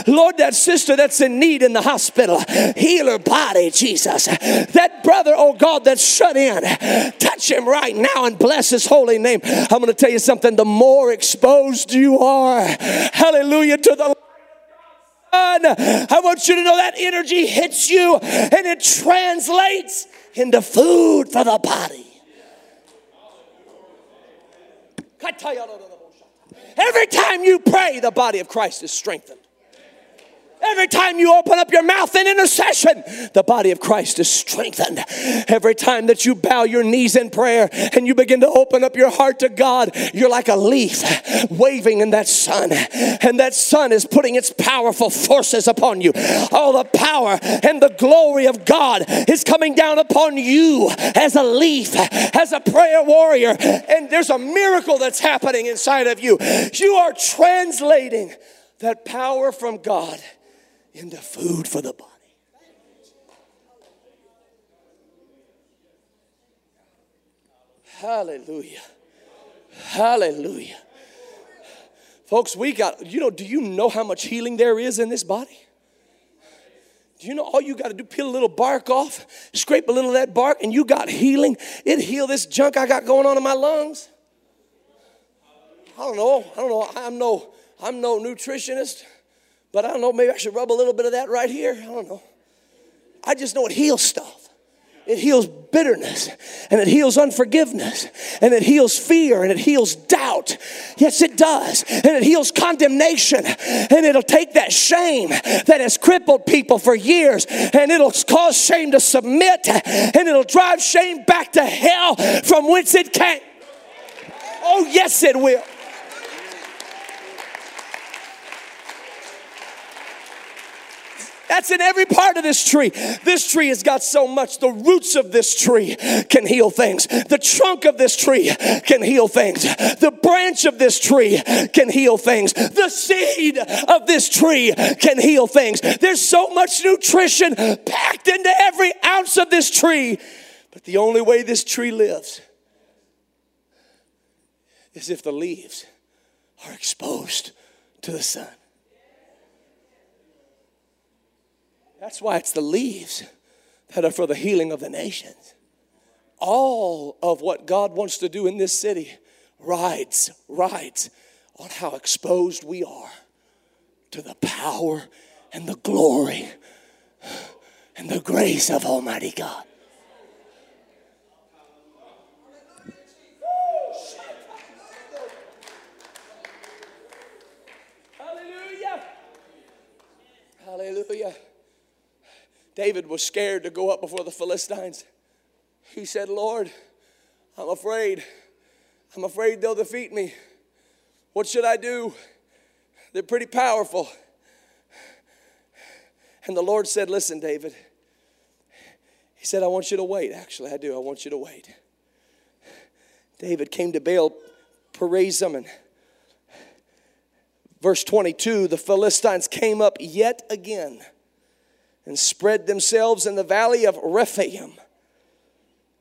Lord, that sister that's in need in the hospital, heal her body, Jesus. That brother, oh God, that's shut in, touch him right now and bless his holy name. I'm going to tell you something the more exposed you are, hallelujah, to the Lord. I want you to know that energy hits you and it translates into food for the body. Every time you pray, the body of Christ is strengthened. Every time you open up your mouth in intercession, the body of Christ is strengthened. Every time that you bow your knees in prayer and you begin to open up your heart to God, you're like a leaf waving in that sun. And that sun is putting its powerful forces upon you. All the power and the glory of God is coming down upon you as a leaf, as a prayer warrior. And there's a miracle that's happening inside of you. You are translating that power from God into food for the body. Hallelujah. Hallelujah. Folks, we got, you know, do you know how much healing there is in this body? Do you know all you got to do? Peel a little bark off, scrape a little of that bark, and you got healing. It heal this junk I got going on in my lungs. I don't know. I don't know. I'm no, I'm no nutritionist. But I don't know, maybe I should rub a little bit of that right here. I don't know. I just know it heals stuff. It heals bitterness and it heals unforgiveness and it heals fear and it heals doubt. Yes, it does. And it heals condemnation and it'll take that shame that has crippled people for years and it'll cause shame to submit and it'll drive shame back to hell from whence it came. Oh, yes, it will. That's in every part of this tree. This tree has got so much. The roots of this tree can heal things. The trunk of this tree can heal things. The branch of this tree can heal things. The seed of this tree can heal things. There's so much nutrition packed into every ounce of this tree. But the only way this tree lives is if the leaves are exposed to the sun. That's why it's the leaves that are for the healing of the nations. All of what God wants to do in this city rides, rides on how exposed we are to the power and the glory and the grace of Almighty God. Hallelujah. Hallelujah. David was scared to go up before the Philistines. He said, Lord, I'm afraid. I'm afraid they'll defeat me. What should I do? They're pretty powerful. And the Lord said, Listen, David. He said, I want you to wait. Actually, I do. I want you to wait. David came to Baal Perazim and verse 22 the Philistines came up yet again and spread themselves in the valley of Rephaim.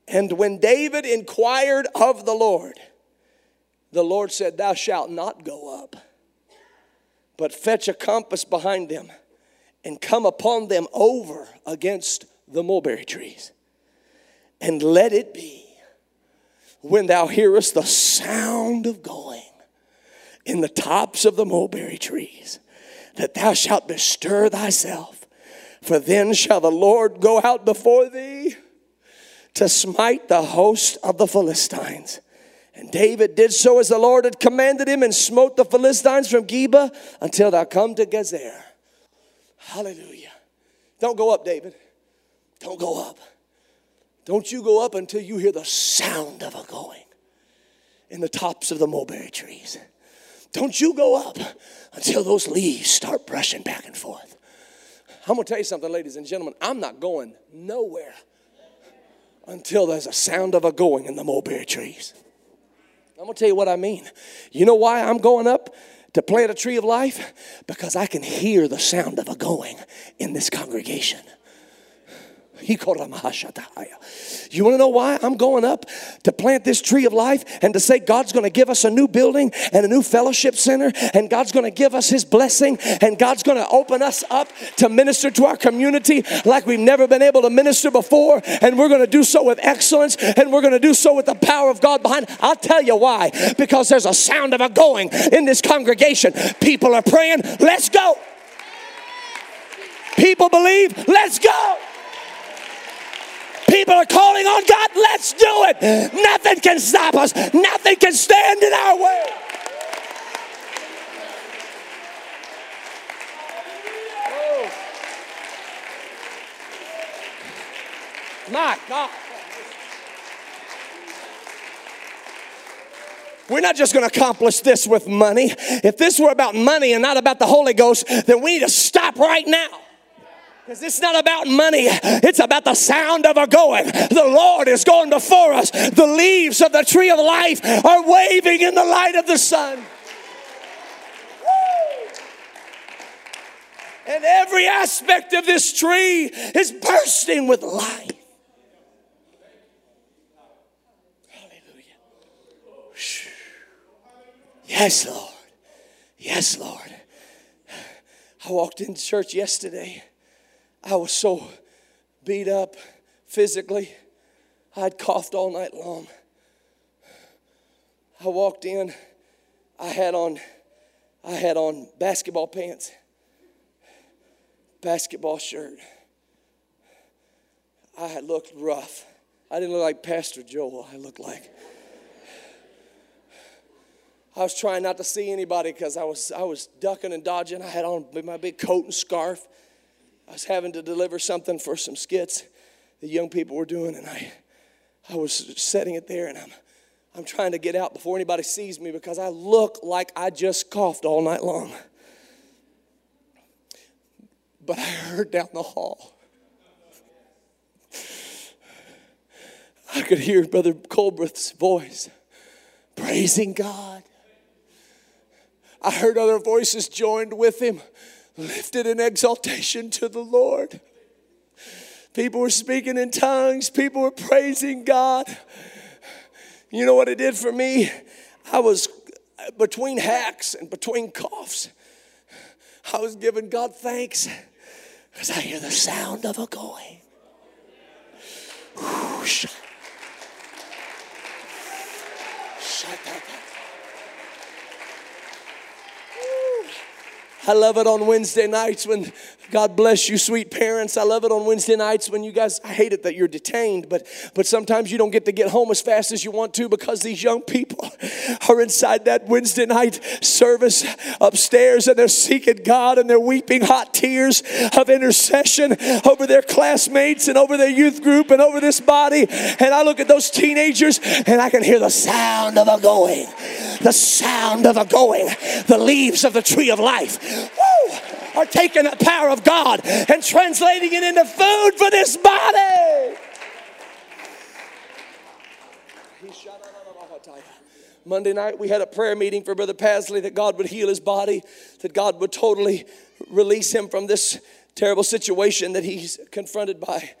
And when David inquired of the Lord, the Lord said, Thou shalt not go up, but fetch a compass behind them and come upon them over against the mulberry trees. And let it be when thou hearest the sound of going in the tops of the mulberry trees that thou shalt bestir thyself, for then shall the Lord go out before thee to smite the host of the Philistines. And David did so as the Lord had commanded him and smote the Philistines from Geba until thou come to Gezer. Hallelujah. Don't go up, David. Don't go up. Don't you go up until you hear the sound of a going in the tops of the mulberry trees. Don't you go up until those leaves start brushing back and forth. I'm gonna tell you something, ladies and gentlemen. I'm not going nowhere until there's a sound of a going in the mulberry trees. I'm gonna tell you what I mean. You know why I'm going up to plant a tree of life? Because I can hear the sound of a going in this congregation. You want to know why I'm going up to plant this tree of life and to say God's going to give us a new building and a new fellowship center and God's going to give us His blessing and God's going to open us up to minister to our community like we've never been able to minister before and we're going to do so with excellence and we're going to do so with the power of God behind. I'll tell you why. Because there's a sound of a going in this congregation. People are praying, let's go. People believe, let's go. People are calling on God. Let's do it. Nothing can stop us, nothing can stand in our way. My God. We're not just going to accomplish this with money. If this were about money and not about the Holy Ghost, then we need to stop right now. Because it's not about money, it's about the sound of our going. The Lord is going before us. The leaves of the tree of life are waving in the light of the sun. And every aspect of this tree is bursting with life. Hallelujah. Yes, Lord. Yes, Lord. I walked into church yesterday I was so beat up physically. I'd coughed all night long. I walked in, I had on I had on basketball pants, basketball shirt. I had looked rough. I didn't look like Pastor Joel. I looked like I was trying not to see anybody because I was I was ducking and dodging. I had on my big coat and scarf. I was having to deliver something for some skits the young people were doing, and I, I was setting it there, and I'm, I'm trying to get out before anybody sees me because I look like I just coughed all night long. But I heard down the hall. I could hear Brother Colbreth's voice praising God. I heard other voices joined with him lifted in exaltation to the Lord. People were speaking in tongues, people were praising God. You know what it did for me? I was between hacks and between coughs. I was giving God thanks because I hear the sound of a going. Shut up. I love it on Wednesday nights when God bless you, sweet parents. I love it on Wednesday nights when you guys, I hate it that you're detained, but, but sometimes you don't get to get home as fast as you want to because these young people are inside that Wednesday night service upstairs and they're seeking God and they're weeping hot tears of intercession over their classmates and over their youth group and over this body. And I look at those teenagers and I can hear the sound of a going, the sound of a going, the leaves of the tree of life. Woo! Are taking the power of God and translating it into food for this body. Monday night, we had a prayer meeting for Brother Pasley that God would heal his body, that God would totally release him from this terrible situation that he's confronted by.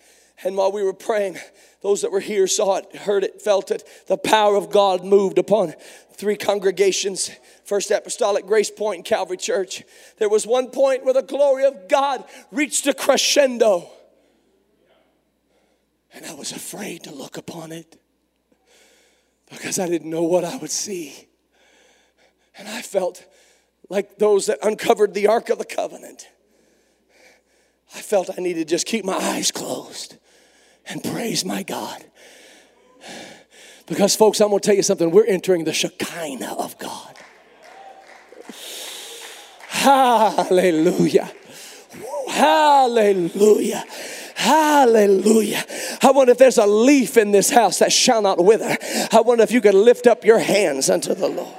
And while we were praying, those that were here saw it, heard it, felt it. The power of God moved upon three congregations First Apostolic Grace Point Calvary Church. There was one point where the glory of God reached a crescendo. And I was afraid to look upon it because I didn't know what I would see. And I felt like those that uncovered the Ark of the Covenant. I felt I needed to just keep my eyes closed and praise my God. Because, folks, I'm going to tell you something. We're entering the Shekinah of God. Hallelujah. Hallelujah. Hallelujah. I wonder if there's a leaf in this house that shall not wither. I wonder if you could lift up your hands unto the Lord.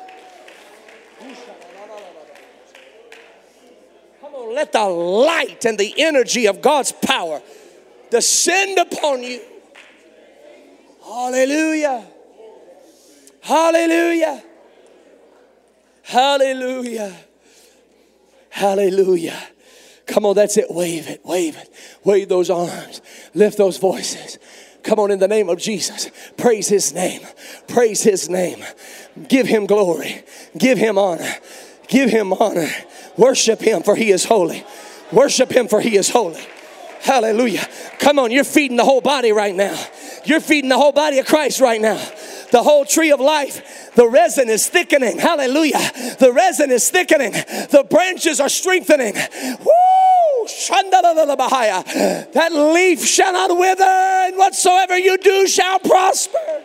Come on, let the light and the energy of God's power descend upon you. Hallelujah. Hallelujah. Hallelujah. Hallelujah. Come on, that's it. Wave it, wave it. Wave those arms. Lift those voices. Come on, in the name of Jesus. Praise his name. Praise his name. Give him glory. Give him honor. Give him honor. Worship him, for he is holy. Worship him, for he is holy. Hallelujah. Come on, you're feeding the whole body right now. You're feeding the whole body of Christ right now. The whole tree of life, the resin is thickening. Hallelujah. The resin is thickening. The branches are strengthening. Woo! That leaf shall not wither, and whatsoever you do shall prosper.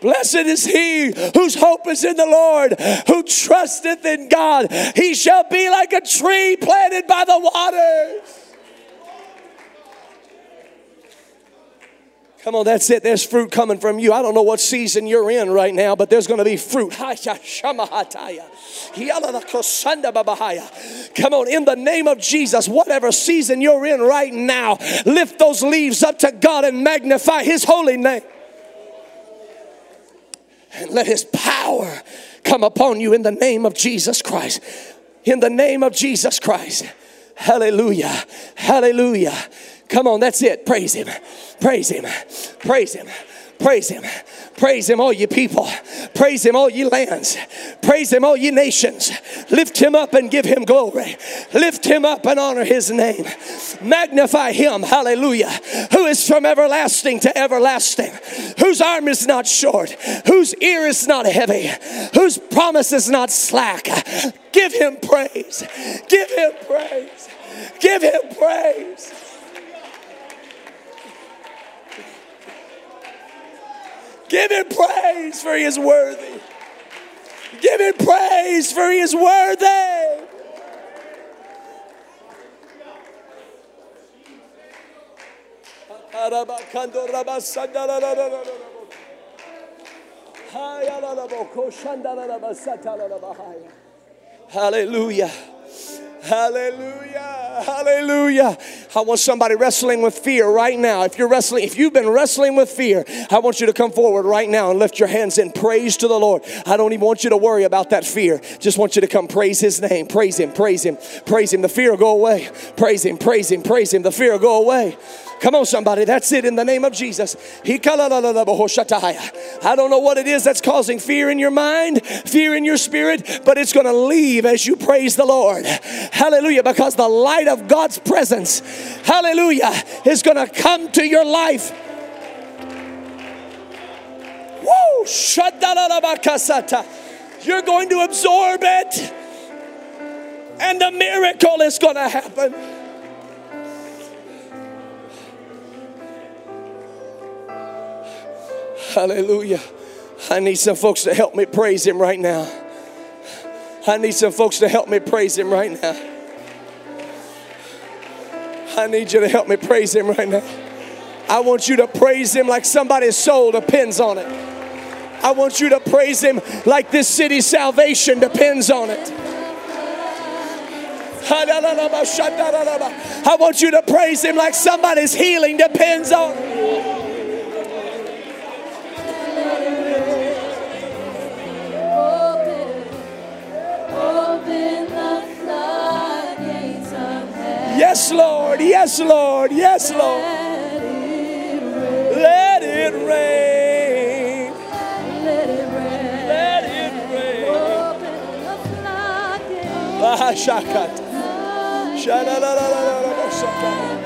Blessed is he whose hope is in the Lord, who trusteth in God. He shall be like a tree planted by the waters. Come on, that's it. There's fruit coming from you. I don't know what season you're in right now, but there's going to be fruit. Come on, in the name of Jesus, whatever season you're in right now, lift those leaves up to God and magnify His holy name and let his power come upon you in the name of Jesus Christ. In the name of Jesus Christ. Hallelujah. Hallelujah. Come on, that's it. Praise him. Praise him. Praise him. Praise him. Praise him, all you people. Praise him, all ye lands. Praise him, all ye nations. Lift him up and give him glory. Lift him up and honor his name. Magnify him, hallelujah, who is from everlasting to everlasting, whose arm is not short, whose ear is not heavy, whose promise is not slack. Give him praise. Give him praise. Give him praise. Give him praise for he is worthy. Give him praise for he is worthy. Hallelujah. Hallelujah. Hallelujah. I want somebody wrestling with fear right now. If you're wrestling, if you've been wrestling with fear, I want you to come forward right now and lift your hands in praise to the Lord. I don't even want you to worry about that fear. Just want you to come praise his name. Praise him, praise him, praise him. The fear will go away. Praise him, praise him, praise him. The fear will go away. Come on, somebody. That's it in the name of Jesus. I don't know what it is that's causing fear in your mind, fear in your spirit, but it's going to leave as you praise the Lord. Hallelujah. Because the light of God's presence, hallelujah, is going to come to your life. Woo! You're going to absorb it, and the miracle is going to happen. Hallelujah. I need some folks to help me praise Him right now. I need some folks to help me praise Him right now. I need you to help me praise Him right now. I want you to praise Him like somebody's soul depends on it. I want you to praise Him like this city's salvation depends on it. I want you to praise Him like somebody's healing depends on it. Yes, Lord. Yes, Lord. Yes, Lord. Let it rain. Let it rain. Let it rain. Let it rain. Let it rain.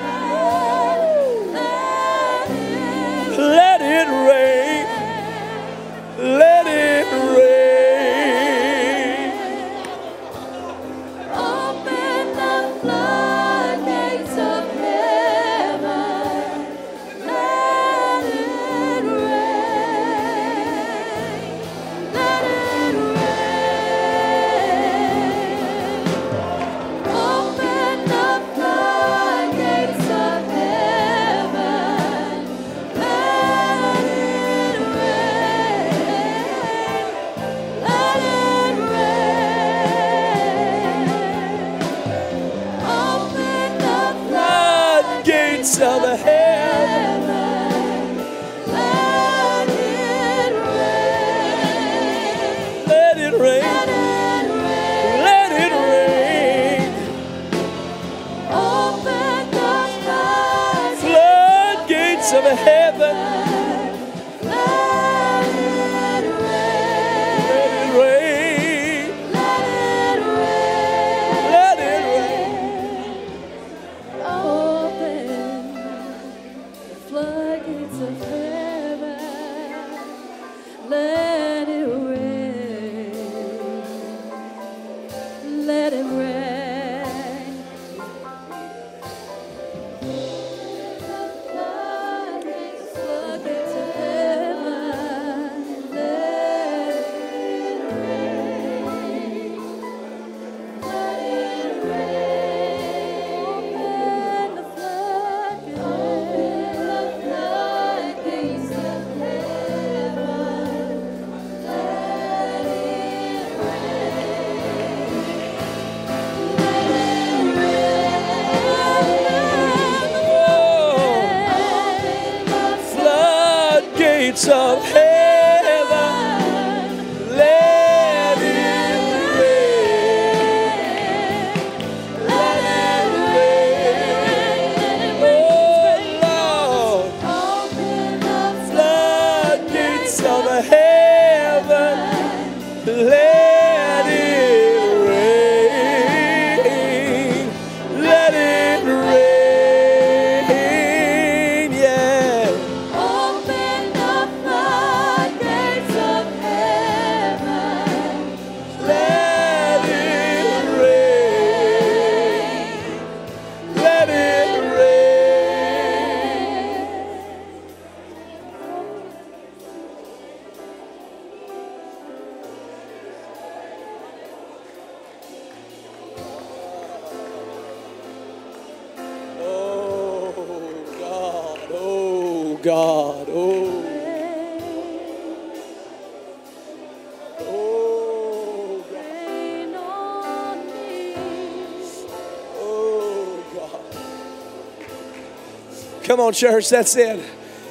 on, church, that's it.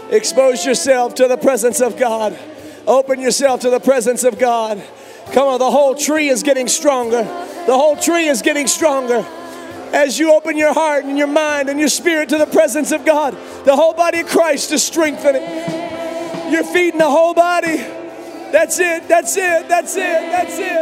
Expose yourself to the presence of God. Open yourself to the presence of God. Come on, the whole tree is getting stronger. The whole tree is getting stronger. As you open your heart and your mind and your spirit to the presence of God, the whole body of Christ is strengthening. You're feeding the whole body. That's it, that's it, that's it, that's it.